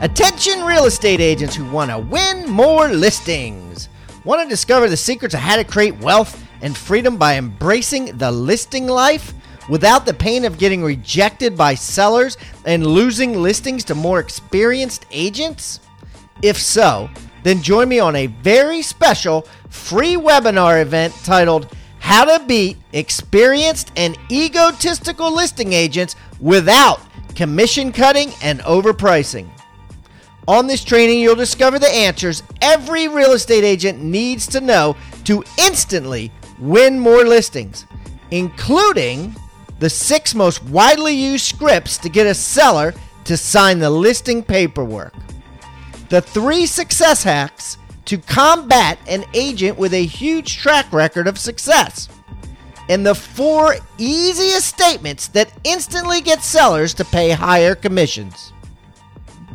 Attention real estate agents who want to win more listings. Want to discover the secrets of how to create wealth and freedom by embracing the listing life without the pain of getting rejected by sellers and losing listings to more experienced agents? If so, then join me on a very special free webinar event titled How to Beat Experienced and Egotistical Listing Agents Without Commission Cutting and Overpricing. On this training, you'll discover the answers every real estate agent needs to know to instantly win more listings, including the six most widely used scripts to get a seller to sign the listing paperwork, the three success hacks to combat an agent with a huge track record of success, and the four easiest statements that instantly get sellers to pay higher commissions.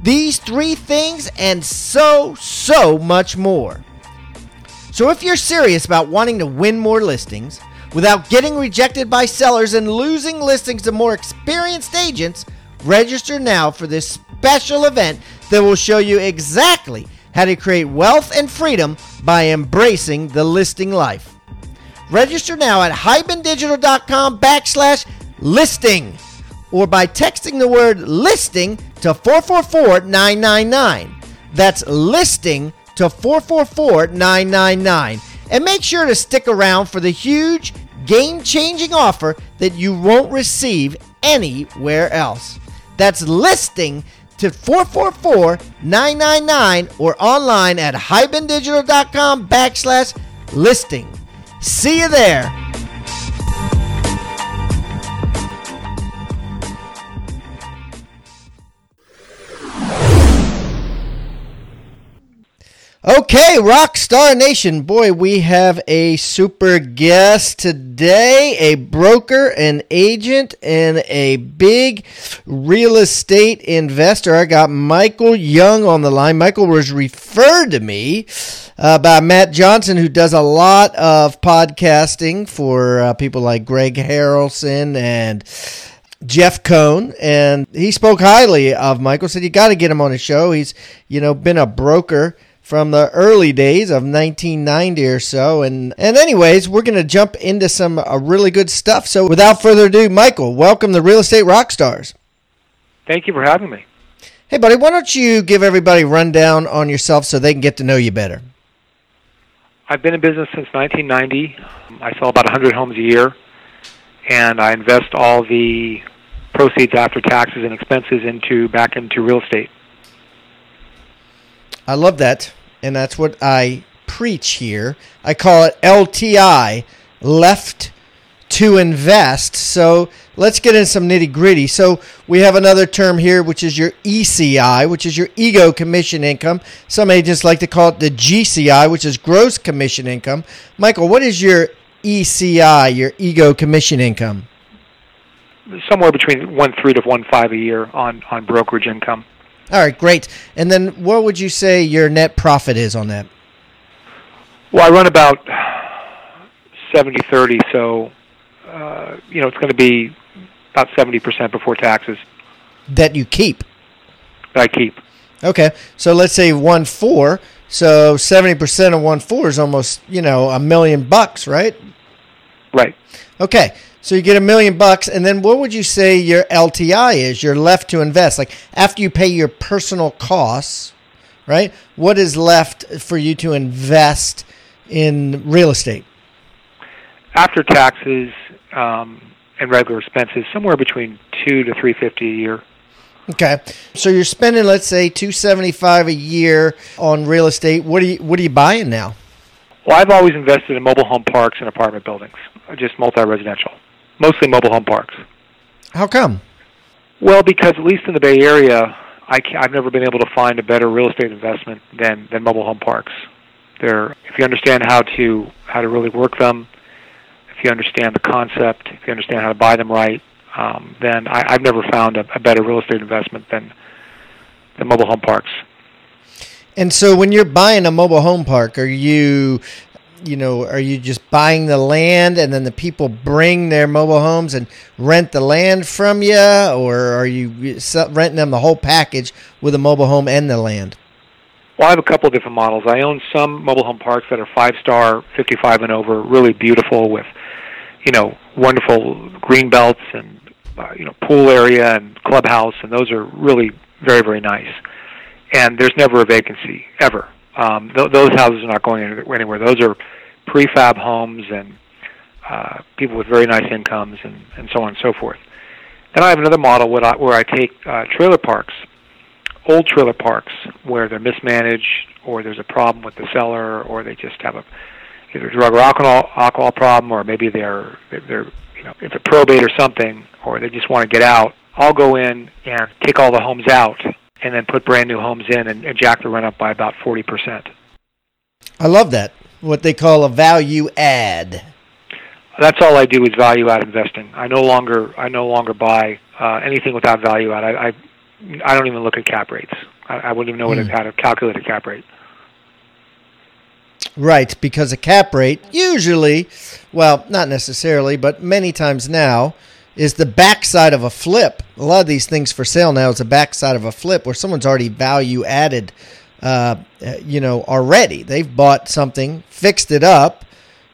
These three things and so, so much more. So, if you're serious about wanting to win more listings without getting rejected by sellers and losing listings to more experienced agents, register now for this special event that will show you exactly how to create wealth and freedom by embracing the listing life. Register now at hibandigital.com backslash listing or by texting the word listing to 444 999. That's listing to 444 999. And make sure to stick around for the huge, game changing offer that you won't receive anywhere else. That's listing to 444 999 or online at hibandigital.com backslash listing. See you there. Okay, Rockstar Nation. Boy, we have a super guest today a broker, an agent, and a big real estate investor. I got Michael Young on the line. Michael was referred to me uh, by Matt Johnson, who does a lot of podcasting for uh, people like Greg Harrelson and. Jeff Cohn, and he spoke highly of Michael. Said you got to get him on his show. He's you know been a broker from the early days of 1990 or so. And and anyways, we're going to jump into some uh, really good stuff. So without further ado, Michael, welcome to Real Estate Rockstars. Thank you for having me. Hey, buddy, why don't you give everybody a rundown on yourself so they can get to know you better? I've been in business since 1990. I sell about 100 homes a year, and I invest all the proceeds after taxes and expenses into back into real estate. I love that and that's what I preach here. I call it LTI, left to invest. So let's get into some nitty gritty. So we have another term here, which is your ECI, which is your ego commission income. Some agents like to call it the GCI, which is gross commission income. Michael, what is your ECI, your ego commission income? Somewhere between one three to one five a year on on brokerage income. All right, great. And then what would you say your net profit is on that? Well, I run about 70 30, so uh, you know it's going to be about 70% before taxes. That you keep? That I keep. Okay, so let's say 1 4. So 70% of 1 4 is almost, you know, a million bucks, right? Right. Okay, so you get a million bucks, and then what would you say your LTI is? You're left to invest. Like after you pay your personal costs, right? What is left for you to invest in real estate? After taxes um, and regular expenses, somewhere between two to three fifty a year. Okay, so you're spending, let's say, two seventy five a year on real estate. What are you What are you buying now? Well, I've always invested in mobile home parks and apartment buildings, just multi-residential, mostly mobile home parks. How come? Well, because at least in the Bay Area, I have never been able to find a better real estate investment than than mobile home parks. They're, if you understand how to how to really work them, if you understand the concept, if you understand how to buy them right, um, then I, I've never found a, a better real estate investment than than mobile home parks. And so when you're buying a mobile home park, are you you know, are you just buying the land and then the people bring their mobile homes and rent the land from you or are you renting them the whole package with a mobile home and the land? Well, I have a couple of different models. I own some mobile home parks that are five star, 55 and over, really beautiful with, you know, wonderful green belts and, uh, you know, pool area and clubhouse, and those are really very, very nice and there's never a vacancy ever. Um, th- those houses are not going anywhere. Those are prefab homes and uh, people with very nice incomes and, and so on and so forth. Then I have another model where I, where I take uh, trailer parks, old trailer parks, where they're mismanaged or there's a problem with the seller or they just have a either drug or alcohol alcohol problem or maybe they're they're you know it's a probate or something or they just want to get out. I'll go in and take all the homes out and then put brand new homes in and, and jack the rent up by about 40%. I love that. What they call a value add. That's all I do is value add investing. I no longer I no longer buy uh, anything without value add. I, I I don't even look at cap rates. I, I wouldn't even know mm. how to calculate a cap rate. Right, because a cap rate usually, well, not necessarily, but many times now, is the backside of a flip. A lot of these things for sale now is the backside of a flip where someone's already value added, uh, you know, already. They've bought something, fixed it up,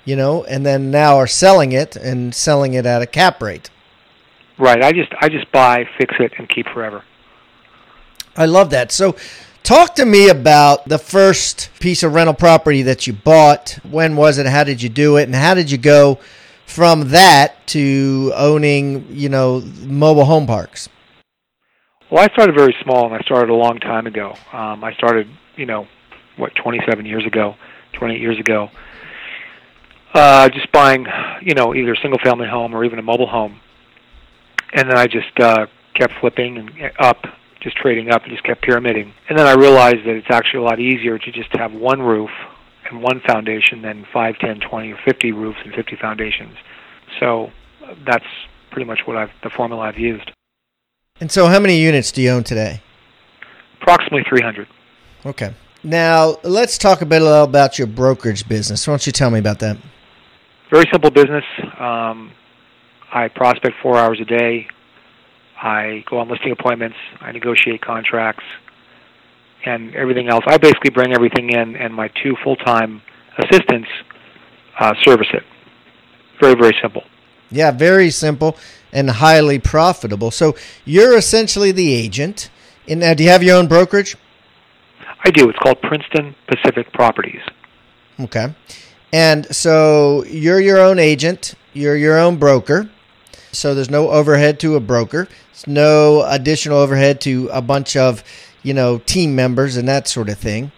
you know, and then now are selling it and selling it at a cap rate. Right. I just I just buy, fix it, and keep forever. I love that. So, talk to me about the first piece of rental property that you bought. When was it? How did you do it? And how did you go? From that to owning, you know, mobile home parks? Well, I started very small, and I started a long time ago. Um, I started, you know, what, 27 years ago, 28 years ago, uh, just buying, you know, either a single-family home or even a mobile home, and then I just uh, kept flipping and up, just trading up, and just kept pyramiding. And then I realized that it's actually a lot easier to just have one roof and one foundation than 5, 10, 20, or 50 roofs and 50 foundations. So that's pretty much what I've the formula I've used. And so, how many units do you own today? Approximately 300. Okay. Now, let's talk a bit about your brokerage business. Why don't you tell me about that? Very simple business. Um, I prospect four hours a day. I go on listing appointments. I negotiate contracts and everything else. I basically bring everything in, and my two full-time assistants uh, service it. Very, very simple. Yeah, very simple and highly profitable. So you're essentially the agent. And now, do you have your own brokerage? I do. It's called Princeton Pacific Properties. Okay. And so you're your own agent. You're your own broker. So there's no overhead to a broker. There's no additional overhead to a bunch of you know, team members and that sort of thing.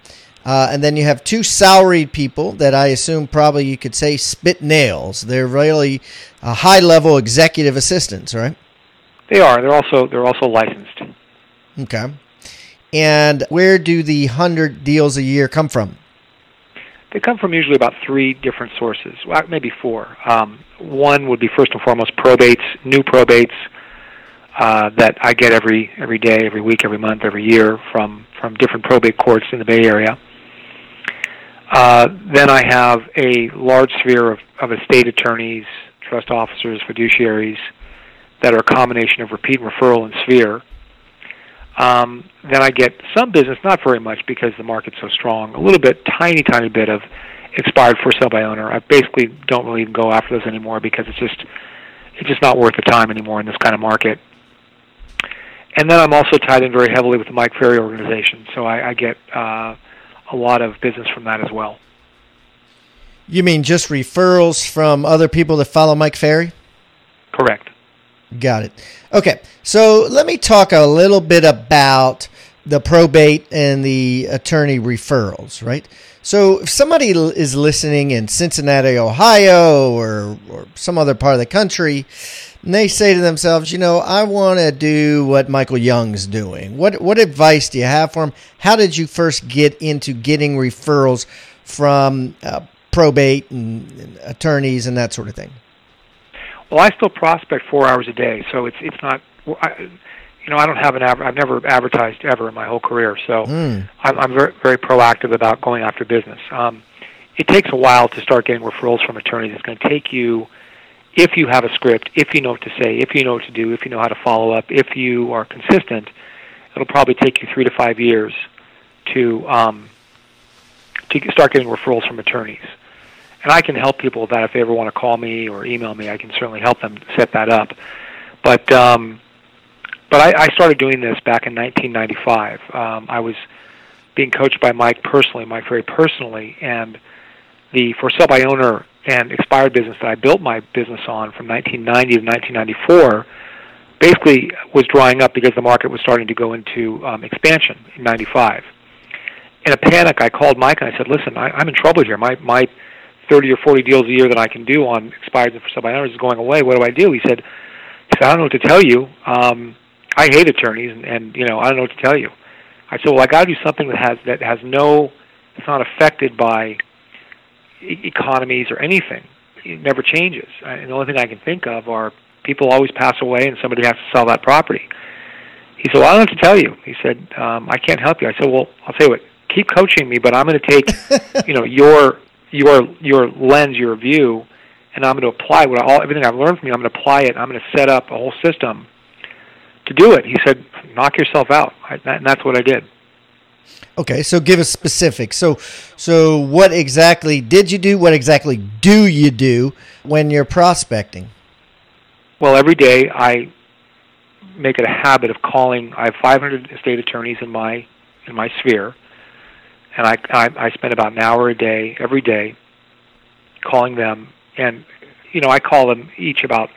Uh, and then you have two salaried people that I assume probably you could say spit nails. They're really uh, high level executive assistants, right? They are. They're also they're also licensed. Okay. And where do the hundred deals a year come from? They come from usually about three different sources, well, maybe four. Um, one would be first and foremost probates, new probates uh, that I get every every day, every week, every month, every year from from different probate courts in the Bay Area. Uh, then I have a large sphere of, of estate attorneys, trust officers, fiduciaries that are a combination of repeat referral and sphere. Um, then I get some business, not very much because the market's so strong, a little bit, tiny, tiny bit of expired for sale by owner. I basically don't really even go after those anymore because it's just it's just not worth the time anymore in this kind of market. And then I'm also tied in very heavily with the Mike Ferry organization, so I, I get uh, a lot of business from that as well. You mean just referrals from other people that follow Mike Ferry? Correct. Got it. Okay, so let me talk a little bit about the probate and the attorney referrals, right? So if somebody is listening in Cincinnati, Ohio, or, or some other part of the country, and they say to themselves, you know, I want to do what Michael Young's doing. What what advice do you have for them? How did you first get into getting referrals from uh, probate and, and attorneys and that sort of thing? Well, I still prospect four hours a day, so it's it's not. I, you know, I don't have an I've never advertised ever in my whole career, so mm. I'm, I'm very very proactive about going after business. Um, it takes a while to start getting referrals from attorneys. It's going to take you, if you have a script, if you know what to say, if you know what to do, if you know how to follow up, if you are consistent, it'll probably take you three to five years to um, to start getting referrals from attorneys. And I can help people with that if they ever want to call me or email me. I can certainly help them set that up. But um, but I, I started doing this back in 1995. Um, I was being coached by Mike personally, Mike Ferry personally, and the for sale by owner and expired business that I built my business on from 1990 to 1994 basically was drying up because the market was starting to go into um, expansion in 95. In a panic, I called Mike and I said, "Listen, I, I'm in trouble here. My my 30 or 40 deals a year that I can do on expired and for by owners is going away. What do I do?" He said, he said "I don't know what to tell you." Um, I hate attorneys, and, and you know I don't know what to tell you. I said, well, I got to do something that has that has no, it's not affected by e- economies or anything. It never changes. And the only thing I can think of are people always pass away, and somebody has to sell that property. He said, well, I don't know what to tell you. He said, um, I can't help you. I said, well, I'll tell you what. Keep coaching me, but I'm going to take, you know, your your your lens, your view, and I'm going to apply what all everything I've learned from you. I'm going to apply it. I'm going to set up a whole system to do it. He said, "Knock yourself out," and that's what I did. Okay, so give us specifics. So, so what exactly did you do? What exactly do you do when you're prospecting? Well, every day I make it a habit of calling. I have 500 estate attorneys in my in my sphere, and I, I I spend about an hour a day every day calling them. And you know, I call them each about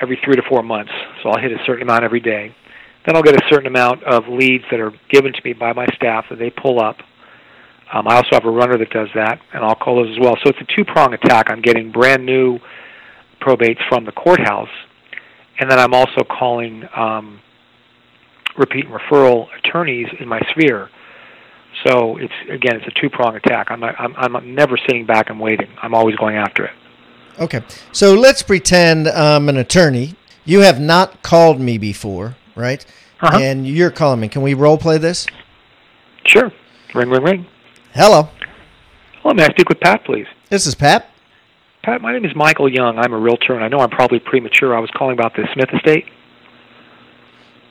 every three to four months. So I'll hit a certain amount every day. Then I'll get a certain amount of leads that are given to me by my staff that they pull up. Um, I also have a runner that does that, and I'll call those as well. So it's a two-prong attack. I'm getting brand new probates from the courthouse, and then I'm also calling um, repeat and referral attorneys in my sphere. So it's again, it's a two-prong attack. I'm, I'm I'm never sitting back and waiting. I'm always going after it. Okay. So let's pretend I'm an attorney. You have not called me before, right? Uh-huh. And you're calling me. Can we role play this? Sure. Ring, ring, ring. Hello. Hello, may I speak with Pat, please? This is Pat. Pat, my name is Michael Young. I'm a realtor, and I know I'm probably premature. I was calling about the Smith Estate.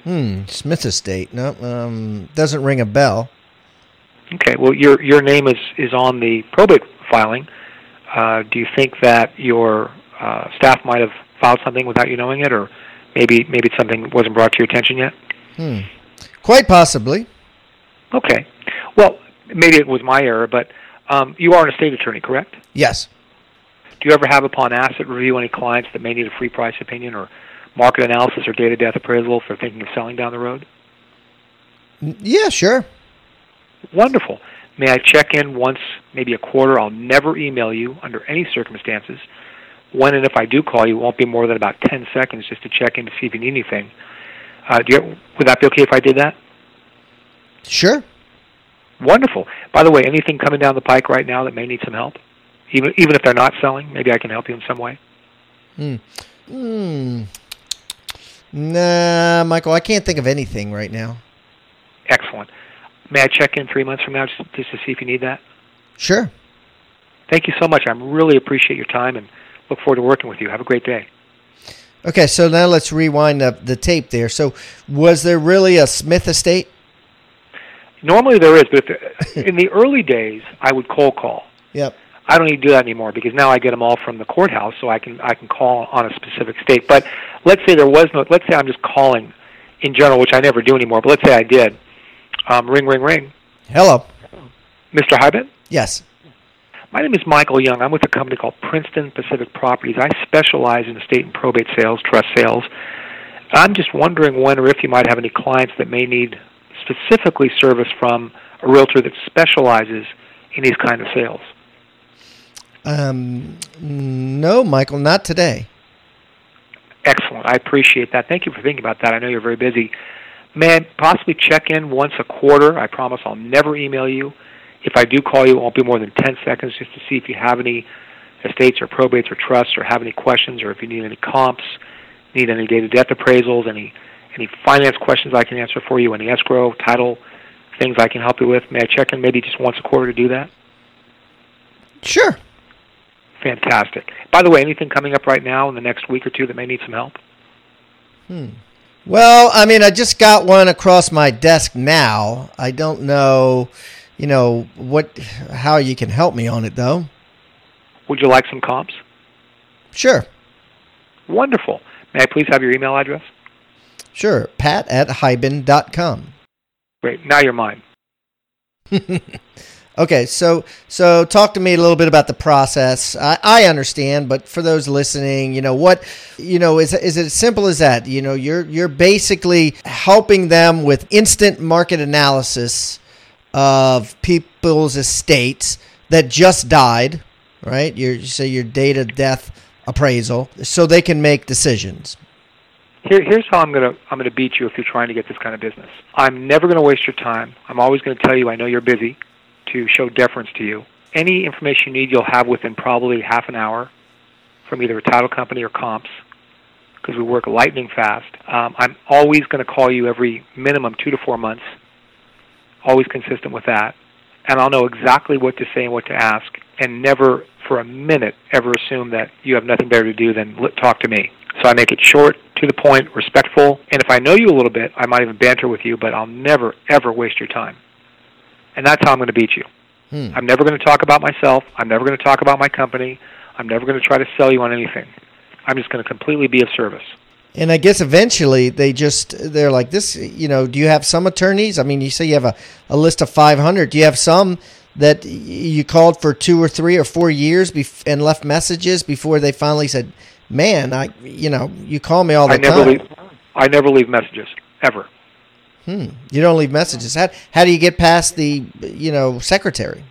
Hmm, Smith Estate. No, um, doesn't ring a bell. Okay. Well, your your name is is on the probate filing. Uh, do you think that your uh, staff might have filed something without you knowing it, or maybe maybe something wasn't brought to your attention yet? Hmm. Quite possibly. Okay. Well, maybe it was my error, but um, you are an estate attorney, correct? Yes. Do you ever have upon asset review any clients that may need a free price opinion or market analysis or date of death appraisal they're thinking of selling down the road? Yeah, sure. Wonderful. May I check in once, maybe a quarter? I'll never email you under any circumstances. When and if I do call you, it won't be more than about 10 seconds just to check in to see if you need anything. Uh, do you, would that be okay if I did that? Sure. Wonderful. By the way, anything coming down the pike right now that may need some help? Even even if they're not selling, maybe I can help you in some way. Hmm. Hmm. Nah, Michael, I can't think of anything right now. Excellent. May I check in three months from now just, just to see if you need that? Sure. Thank you so much. I really appreciate your time and look forward to working with you. Have a great day. Okay, so now let's rewind the, the tape there. So, was there really a Smith estate? Normally there is, but in the early days, I would cold call. Yep. I don't need to do that anymore because now I get them all from the courthouse, so I can I can call on a specific state. But let's say there was no. Let's say I'm just calling in general, which I never do anymore. But let's say I did. Um, ring, ring, ring. Hello. Mr. Hiban? Yes. My name is Michael Young. I'm with a company called Princeton Pacific Properties. I specialize in estate and probate sales, trust sales. I'm just wondering when or if you might have any clients that may need specifically service from a realtor that specializes in these kind of sales. Um, no, Michael, not today. Excellent. I appreciate that. Thank you for thinking about that. I know you're very busy. Man, possibly check in once a quarter. I promise I'll never email you. If I do call you, it won't be more than 10 seconds just to see if you have any estates or probates or trusts or have any questions or if you need any comps, need any date of death appraisals, any any finance questions I can answer for you, any escrow, title, things I can help you with. May I check in maybe just once a quarter to do that? Sure. Fantastic. By the way, anything coming up right now in the next week or two that may need some help? Hmm. Well, I mean, I just got one across my desk now. I don't know, you know, what how you can help me on it though. Would you like some comps? Sure. Wonderful. May I please have your email address? Sure. Pat at Hiban.com. Great. Now you're mine. Okay, so so talk to me a little bit about the process. I, I understand, but for those listening, you know what, you know, is is it as simple as that? You know, you're you're basically helping them with instant market analysis of people's estates that just died, right? Your say your date of death appraisal, so they can make decisions. Here, here's how I'm gonna I'm gonna beat you if you're trying to get this kind of business. I'm never gonna waste your time. I'm always gonna tell you I know you're busy to show deference to you. Any information you need, you'll have within probably half an hour from either a title company or comps because we work lightning fast. Um, I'm always going to call you every minimum two to four months, always consistent with that. And I'll know exactly what to say and what to ask, and never for a minute ever assume that you have nothing better to do than talk to me. So I make it short, to the point, respectful, and if I know you a little bit, I might even banter with you, but I'll never, ever waste your time and that's how I'm going to beat you. Hmm. I'm never going to talk about myself. I'm never going to talk about my company. I'm never going to try to sell you on anything. I'm just going to completely be of service. And I guess eventually they just they're like this. You know, do you have some attorneys? I mean, you say you have a, a list of 500. Do you have some that you called for two or three or four years bef- and left messages before they finally said, "Man, I you know you call me all the I never time." Leave, I never leave messages ever. Hmm. You don't leave messages. How how do you get past the you know secretary?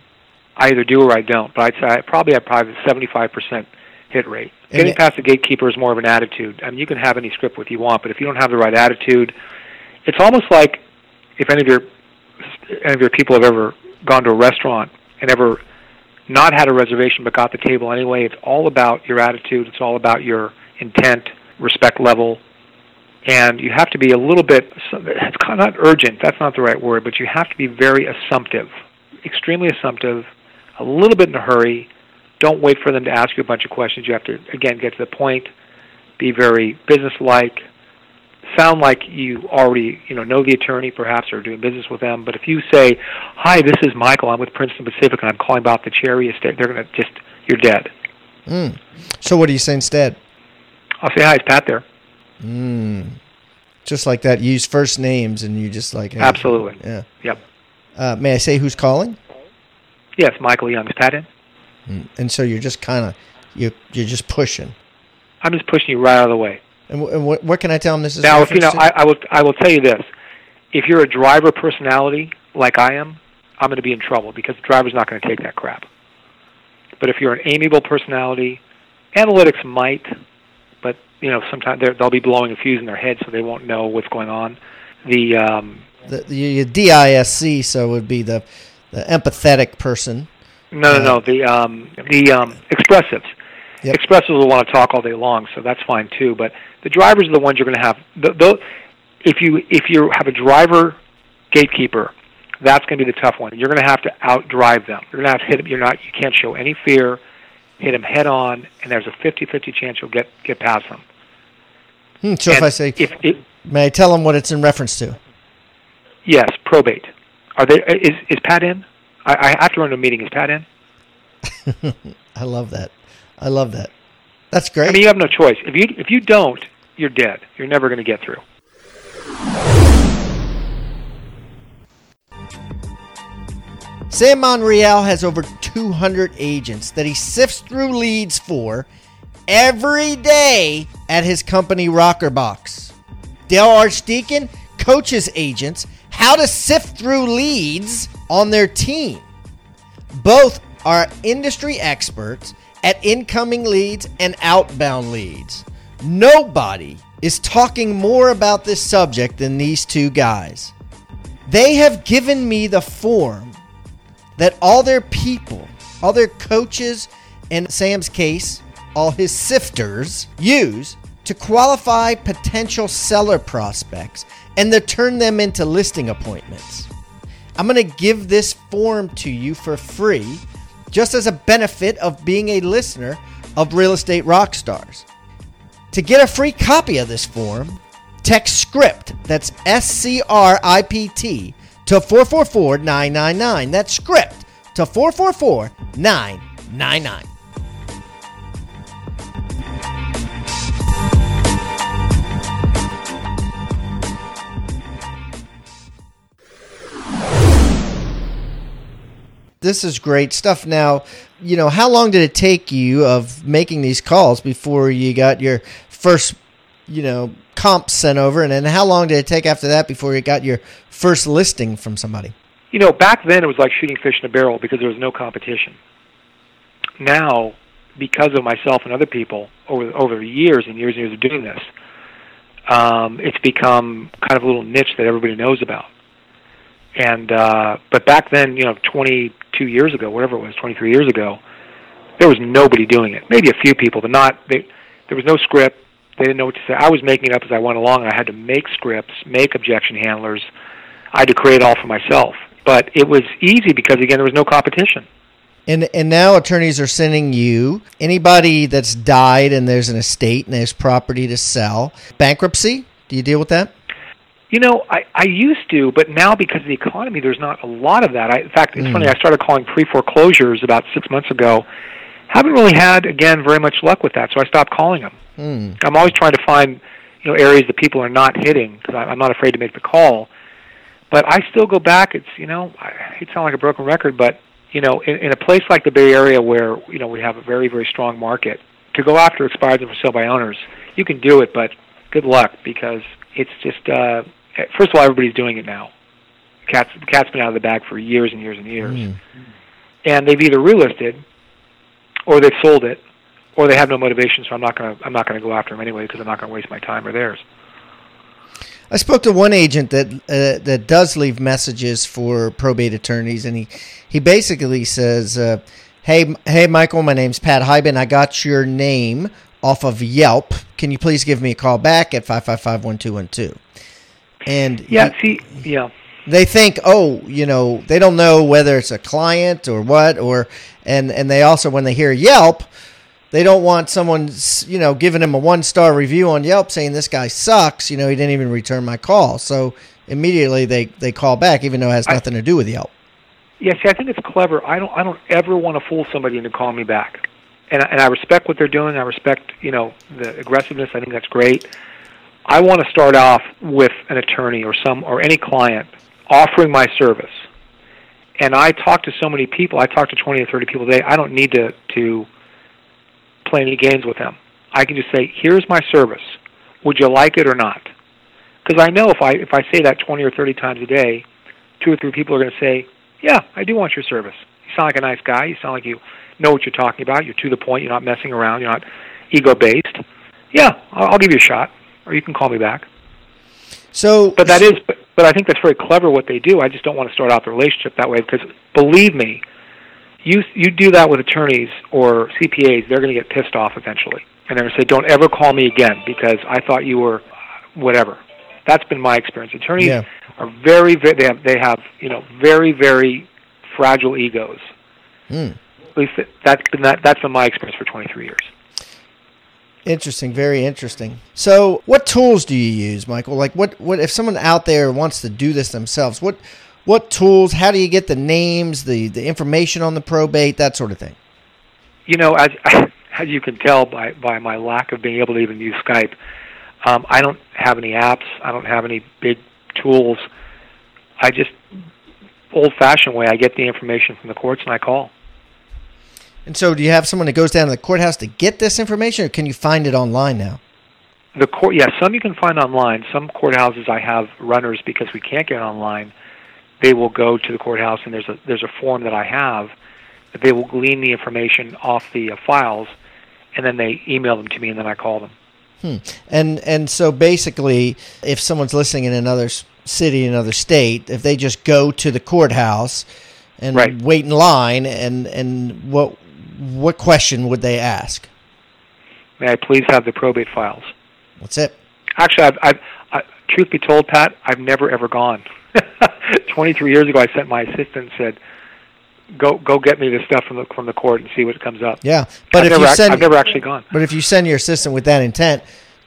I either do or I don't. But I'd say I probably have probably seventy five percent hit rate. Getting it, past the gatekeeper is more of an attitude. I mean, you can have any script what you want, but if you don't have the right attitude, it's almost like if any of your any of your people have ever gone to a restaurant and ever not had a reservation but got the table anyway. It's all about your attitude. It's all about your intent, respect level, and you have to be a little bit it's not urgent that's not the right word but you have to be very assumptive extremely assumptive a little bit in a hurry. Don't wait for them to ask you a bunch of questions. You have to again get to the point be very businesslike. Sound like you already you know know the attorney perhaps or doing business with them but if you say hi this is michael i'm with princeton pacific and i'm calling about the cherry estate they're going to just you're dead. Mm. so what do you say instead? I'll say hi it's pat there Mm. Just like that, use first names, and you just like hey, absolutely. Yeah. Yep. Uh, may I say who's calling? Yes, Michael Young. Is Mm. And so you're just kind of you you're just pushing. I'm just pushing you right out of the way. And, w- and what, what can I tell him this is? Now, if you know, I, I will I will tell you this: if you're a driver personality like I am, I'm going to be in trouble because the driver's not going to take that crap. But if you're an amiable personality, analytics might, you know sometimes they'll be blowing a fuse in their head, so they won't know what's going on. The um, the, the DISC, so it would be the the empathetic person. No, no, uh, no. The um, the um, expressives. Yep. Expressives will want to talk all day long, so that's fine too. But the drivers are the ones you're going to have. The, the, if you if you have a driver gatekeeper, that's going to be the tough one. You're going to have to outdrive them. You're going to have to hit them. You're not. You can't show any fear hit him head on, and there's a 50-50 chance you'll get get past him. Hmm, so and if I say, if it, may I tell him what it's in reference to? Yes, probate. Are they? Is is Pat in? I, I have to run to a meeting. Is Pat in? I love that. I love that. That's great. I mean, you have no choice. If you if you don't, you're dead. You're never going to get through. Sam Monreal has over 200 agents that he sifts through leads for every day at his company Rockerbox. Dale Archdeacon coaches agents how to sift through leads on their team. Both are industry experts at incoming leads and outbound leads. Nobody is talking more about this subject than these two guys. They have given me the form that all their people, all their coaches, and Sam's case, all his sifters use to qualify potential seller prospects and to turn them into listing appointments. I'm going to give this form to you for free just as a benefit of being a listener of Real Estate Rockstars. To get a free copy of this form, text script, that's S C R I P T, to 444 999. That's script to 444 999. This is great stuff. Now, you know, how long did it take you of making these calls before you got your first, you know, comps sent over, and then how long did it take after that before you got your first listing from somebody? You know, back then it was like shooting fish in a barrel because there was no competition. Now, because of myself and other people over over years and years and years of doing this, um, it's become kind of a little niche that everybody knows about. And uh, but back then, you know, 22 years ago, whatever it was, 23 years ago, there was nobody doing it. Maybe a few people, but not. They, there was no script. They didn't know what to say. I was making it up as I went along. I had to make scripts, make objection handlers. I had to create it all for myself. But it was easy because again, there was no competition. And and now attorneys are sending you anybody that's died and there's an estate and there's property to sell. Bankruptcy? Do you deal with that? You know, I, I used to, but now because of the economy, there's not a lot of that. I, in fact, it's Mm. funny. I started calling pre foreclosures about six months ago. Haven't really had again very much luck with that, so I stopped calling them. Hmm. I'm always trying to find you know areas that people are not hitting because I'm not afraid to make the call. But I still go back. It's you know I hate to sound like a broken record, but you know in, in a place like the Bay Area where you know we have a very very strong market to go after expired and for sale by owners, you can do it, but good luck because it's just uh, first of all everybody's doing it now. Cat's the cat's been out of the bag for years and years and years, Hmm. and they've either relisted or they've sold it or they have no motivation. So I'm not gonna I'm not gonna go after them anyway because I'm not gonna waste my time or theirs. I spoke to one agent that uh, that does leave messages for probate attorneys, and he he basically says, uh, "Hey, hey, Michael, my name's Pat Hiban. I got your name off of Yelp. Can you please give me a call back at five five five one two one two? And Yeah, he- see, yeah, they think, oh, you know, they don't know whether it's a client or what, or and and they also when they hear Yelp, they don't want someone, you know, giving him a one star review on Yelp saying this guy sucks. You know, he didn't even return my call. So immediately they they call back, even though it has I- nothing to do with Yelp. yeah. See, I think it's clever. I don't I don't ever want to fool somebody into calling me back, and I- and I respect what they're doing. I respect you know the aggressiveness. I think that's great. I want to start off with an attorney or some or any client offering my service. And I talk to so many people. I talk to 20 or 30 people a day. I don't need to to play any games with them. I can just say, "Here's my service. Would you like it or not?" Because I know if I if I say that 20 or 30 times a day, two or three people are going to say, "Yeah, I do want your service. You sound like a nice guy. You sound like you know what you're talking about. You're to the point. You're not messing around. You're not ego based. Yeah, I'll, I'll give you a shot, or you can call me back." So, But that is, but, but I think that's very clever what they do. I just don't want to start out the relationship that way because believe me, you you do that with attorneys or CPAs, they're going to get pissed off eventually, and they're going to say, "Don't ever call me again because I thought you were whatever." That's been my experience. Attorneys Yeah. are very, very they have they have you know very very fragile egos. Hmm. At least that, that's been that that's been my experience for 23 years. Interesting, very interesting. So, what tools do you use, Michael? Like, what, what if someone out there wants to do this themselves? What, what tools? How do you get the names, the the information on the probate, that sort of thing? You know, as as you can tell by by my lack of being able to even use Skype, um, I don't have any apps. I don't have any big tools. I just old-fashioned way. I get the information from the courts and I call. And so, do you have someone that goes down to the courthouse to get this information, or can you find it online now? The court, yeah, some you can find online. Some courthouses I have runners because we can't get online. They will go to the courthouse, and there's a there's a form that I have that they will glean the information off the uh, files, and then they email them to me, and then I call them. Hmm. And and so basically, if someone's listening in another city, another state, if they just go to the courthouse and Right. wait in line, and and what what question would they ask? May I please have the probate files? What's it? Actually, I've, I've I, truth be told, Pat, I've never ever gone. 23 years ago, I sent my assistant and said, "Go go get me this stuff from the from the court and see what comes up." Yeah, but I've if never, you send I've never actually gone. But if you send your assistant with that intent,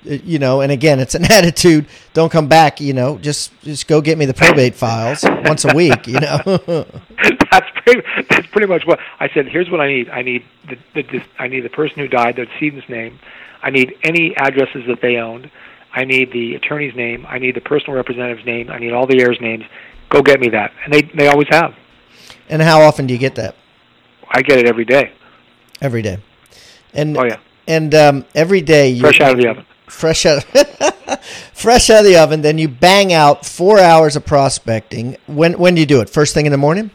uh, you know, and again, it's an attitude. Don't come back. You know, just just go get me the probate files once a week. You know. that's pretty. That's pretty much what I said. Here's what I need. I need the, the, the I need the person who died, the decedent's name. I need any addresses that they owned. I need the attorney's name. I need the personal representative's name. I need all the heirs' names. Go get me that, and they they always have. and how often do you get that? I get it every day. Every day. And Oh yeah, and um, every day you fresh out of the oven. fresh out fresh out of the oven. Then you bang out four hours of prospecting. When when do you do it? First thing in the morning.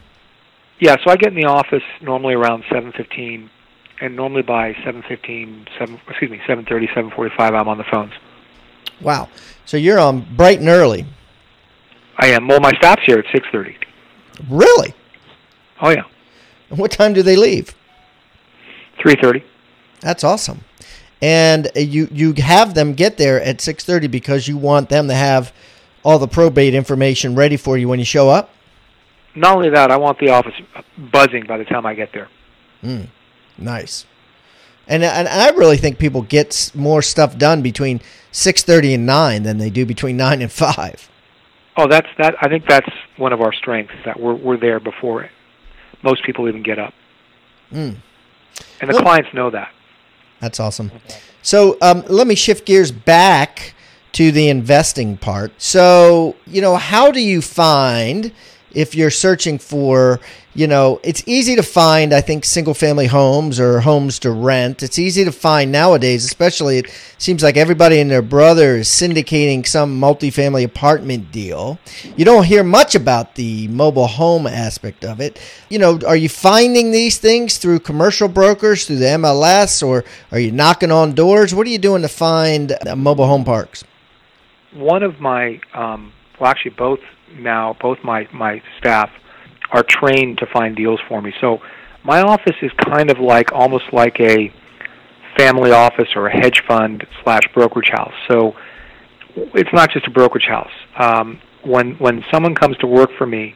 Yeah, so I get in the office normally around 7:15, and normally by 7:15, 7 excuse me, 7:30, 7:45, I'm on the phones. Wow. So you're on bright and early. I am. Well, my staff's here at 6:30. Really? Oh yeah, What time do they leave? 3:30. That's awesome. And you you have them get there at 6:30 because you want them to have all the probate information ready for you when you show up. Not only that, I want the office buzzing by the time I get there. Nice. And and I really think people get more stuff done between 6:30 and 9 than they do between 9 and 5. Oh, that's that. I think that's one of our strengths that we're we're there before most people even get up, Mm. and the Well- clients know that. That's awesome. So um, let me shift gears back to the investing part. So, you know, how do you find if you're searching for, you know, it's easy to find, I think, single family homes or homes to rent. It's easy to find nowadays, especially it seems like everybody and their brother is syndicating some multifamily apartment deal. You don't hear much about the mobile home aspect of it. You know, are you finding these things through commercial brokers, through the MLS, or are you knocking on doors? What are you doing to find uh, mobile home parks? One of my, um, well, actually, both now, both my my staff are trained to find deals for me. So my office is kind of like almost like a family office or a hedge fund slash brokerage house. So it's not just a brokerage house. Um, when when someone comes to work for me,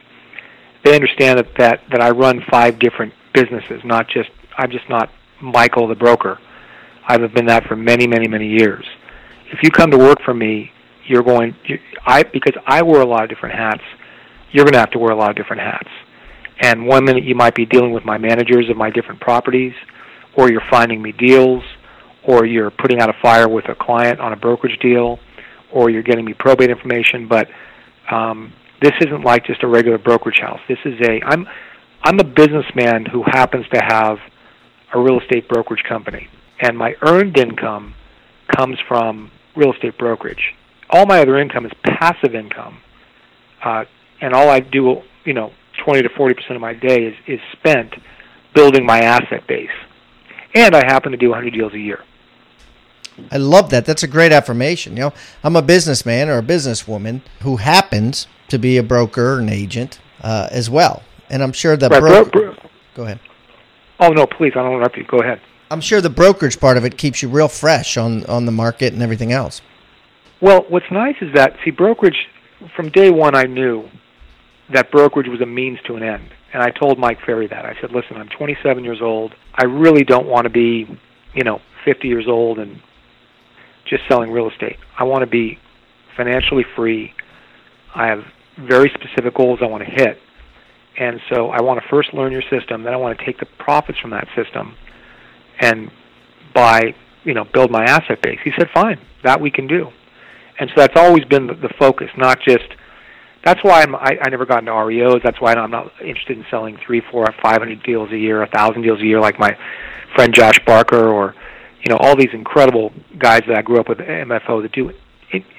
they understand that, that that I run five different businesses. Not just I'm just not Michael the broker. I've been that for many many many years. If you come to work for me, you're going I because I wear a lot of different hats. You're going to have to wear a lot of different hats. And one minute you might be dealing with my managers of my different properties, or you're finding me deals, or you're putting out a fire with a client on a brokerage deal, or you're getting me probate information. But um, this isn't like just a regular brokerage house. This is a I'm I'm a businessman who happens to have a real estate brokerage company, and my earned income comes from real estate brokerage. All my other income is passive income, uh, and all I do, you know, 20 to 40 percent of my day is is spent building my asset base, and I happen to do 100 deals a year. I love that. That's a great affirmation. You know, I'm a businessman or a businesswoman who happens to be a broker or an agent uh, as well, and I'm sure the Right, bro- bro- bro- go ahead. oh no, please, I don't interrupt you. Go ahead. I'm sure the brokerage part of it keeps you real fresh on on the market and everything else. Well, what's nice is that see brokerage from day one I knew that brokerage was a means to an end. And I told Mike Ferry that. I said, "Listen, I'm 27 years old. I really don't want to be, you know, 50 years old and just selling real estate. I want to be financially free. I have very specific goals I want to hit. And so I want to first learn your system, then I want to take the profits from that system and buy, you know, build my asset base. He said, fine, that we can do. And so that's always been the, the focus, not just. That's why I'm, I, I never got into REOs. That's why I'm not interested in selling three, four, five hundred deals a year, a thousand deals a year, like my friend Josh Barker, or you know, all these incredible guys that I grew up with at MFO that do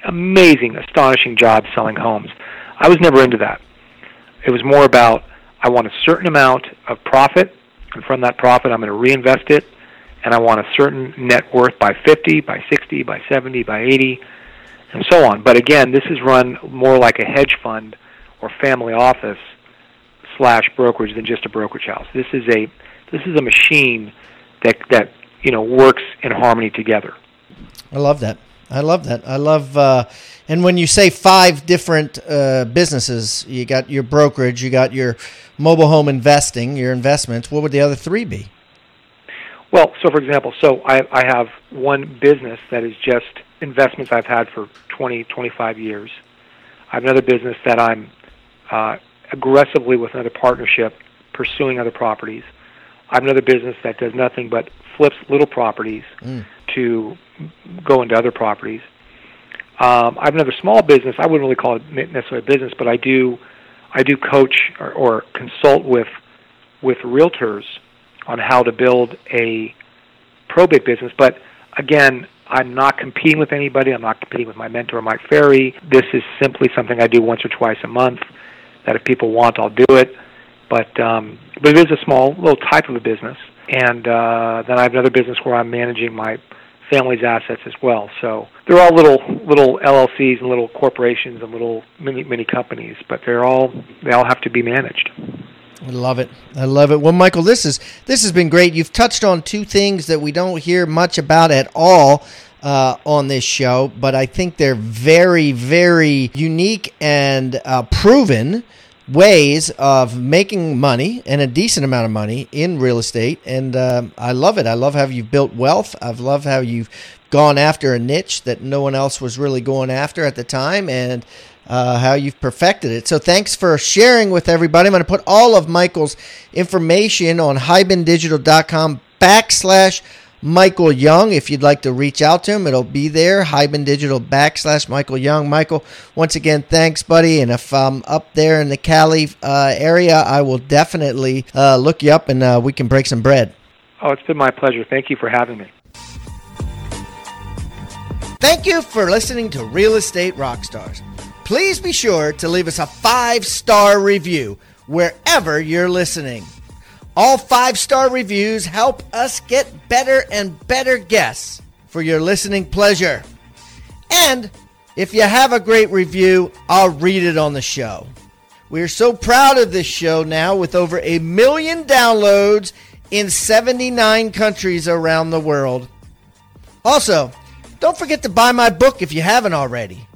amazing, astonishing jobs selling homes. I was never into that. It was more about I want a certain amount of profit, and from that profit, I'm going to reinvest it, and I want a certain net worth by 50, by 60, by 70, by 80, and so on. But again, this is run more like a hedge fund or family office slash brokerage than just a brokerage house. This is a this is a machine that that you know works in harmony together. I love that. I love that. I love, uh, and when you say five different uh, businesses, you got your brokerage, you got your mobile home investing, your investments. What would the other three be? Well, so for example, so I, I have one business that is just investments I've had for 20, 25 years. I have another business that I'm uh, aggressively with another partnership pursuing other properties. I have another business that does nothing but flips little properties mm. to go into other properties. Um, I have another small business. I wouldn't really call it necessarily a business, but I do I do coach or, or consult with with realtors on how to build a probate business. But again, I'm not competing with anybody. I'm not competing with my mentor, Mike Ferry. This is simply something I do once or twice a month. That if people want, I'll do it. But um, but it is a small little type of a business. And uh, then I have another business where I'm managing my family's assets as well. So they're all little little LLCs and little corporations and little mini mini companies, but they're all they all have to be managed. I love it. I love it. Well, Michael, this is this has been great. You've touched on two things that we don't hear much about at all uh, on this show, but I think they're very, very unique and uh, proven ways of making money and a decent amount of money in real estate. And um, I love it. I love how you've built wealth. I love how you've gone after a niche that no one else was really going after at the time and uh, how you've perfected it. So thanks for sharing with everybody. I'm going to put all of Michael's information on hibandigital.com backslash Michael Young. If you'd like to reach out to him, it'll be there. Hiban Digital backslash Michael Young. Michael, once again, thanks, buddy. And if I'm up there in the Cali uh, area, I will definitely uh, look you up and uh, we can break some bread. Oh, it's been my pleasure. Thank you for having me. Thank you for listening to Real Estate Rockstars. Please be sure to leave us a five star review wherever you're listening. All five star reviews help us get better and better guests for your listening pleasure. And if you have a great review, I'll read it on the show. We are so proud of this show now with over a million downloads in 79 countries around the world. Also, don't forget to buy my book if you haven't already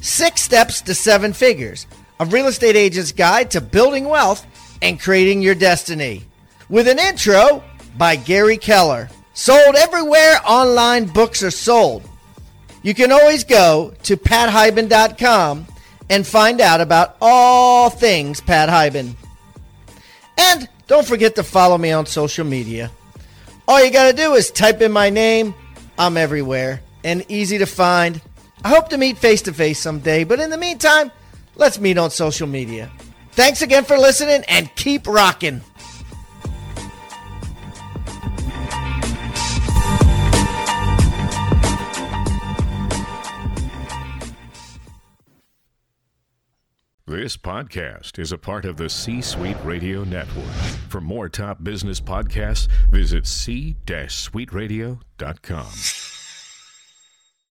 Six Steps to Seven Figures A Real Estate Agent's Guide to Building Wealth and Creating Your Destiny with an intro by Gary Keller. Sold everywhere online books are sold. You can always go to pathiban.com and find out about all things Pat Hiban. And don't forget to follow me on social media. All you got to do is type in my name. I'm everywhere and easy to find. I hope to meet face to face someday, but in the meantime, let's meet on social media. Thanks again for listening and keep rocking. This podcast is a part of the C Suite Radio Network. For more top business podcasts, visit c-suiteradio.com.